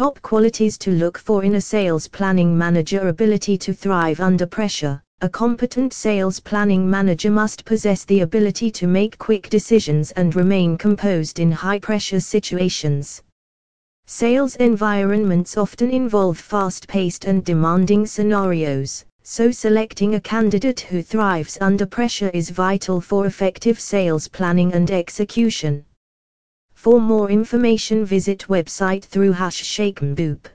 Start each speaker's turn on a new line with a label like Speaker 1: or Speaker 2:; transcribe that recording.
Speaker 1: Top qualities to look for in a sales planning manager ability to thrive under pressure. A competent sales planning manager must possess the ability to make quick decisions and remain composed in high pressure situations. Sales environments often involve fast paced and demanding scenarios, so selecting a candidate who thrives under pressure is vital for effective sales planning and execution. For more information visit website through hash Boop.